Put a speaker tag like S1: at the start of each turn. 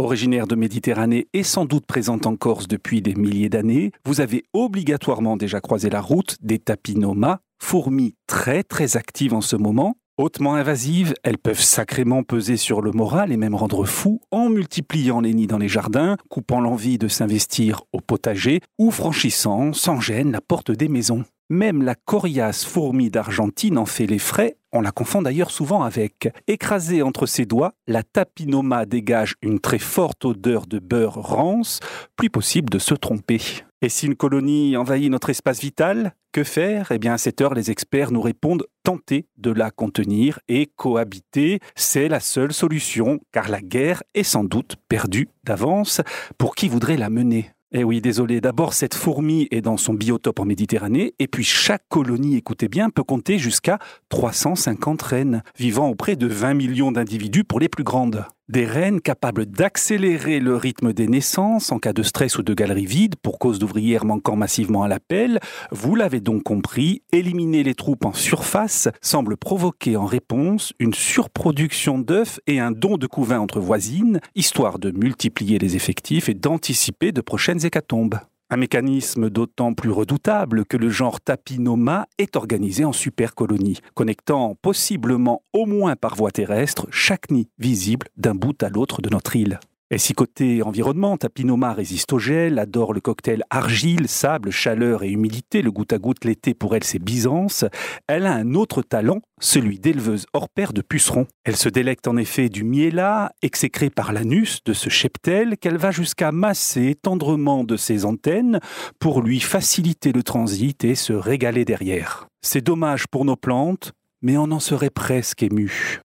S1: Originaire de Méditerranée et sans doute présente en Corse depuis des milliers d'années, vous avez obligatoirement déjà croisé la route des tapinomas, fourmis très très actives en ce moment. Hautement invasives, elles peuvent sacrément peser sur le moral et même rendre fou en multipliant les nids dans les jardins, coupant l'envie de s'investir au potager ou franchissant sans gêne la porte des maisons. Même la coriace fourmi d'Argentine en fait les frais, on la confond d'ailleurs souvent avec. Écrasée entre ses doigts, la tapinoma dégage une très forte odeur de beurre rance, plus possible de se tromper. Et si une colonie envahit notre espace vital, que faire? Eh bien, à cette heure, les experts nous répondent tenter de la contenir et cohabiter, c'est la seule solution, car la guerre est sans doute perdue d'avance pour qui voudrait la mener? Eh oui, désolé. D'abord, cette fourmi est dans son biotope en Méditerranée, et puis chaque colonie, écoutez bien, peut compter jusqu'à 350 reines, vivant auprès de 20 millions d'individus pour les plus grandes. Des reines capables d'accélérer le rythme des naissances en cas de stress ou de galerie vide pour cause d'ouvrières manquant massivement à l'appel. Vous l'avez donc compris, éliminer les troupes en surface semble provoquer en réponse une surproduction d'œufs et un don de couvain entre voisines, histoire de multiplier les effectifs et d'anticiper de prochaines hécatombes. Un mécanisme d'autant plus redoutable que le genre Tapinoma est organisé en supercolonies, connectant possiblement au moins par voie terrestre chaque nid visible d'un bout à l'autre de notre île. Et si côté environnement, Tapinoma résiste au gel, adore le cocktail argile, sable, chaleur et humidité, le goutte à goutte l'été pour elle c'est Byzance, elle a un autre talent, celui d'éleveuse hors pair de pucerons. Elle se délecte en effet du miela, exécré par l'anus de ce cheptel, qu'elle va jusqu'à masser tendrement de ses antennes pour lui faciliter le transit et se régaler derrière. C'est dommage pour nos plantes, mais on en serait presque ému.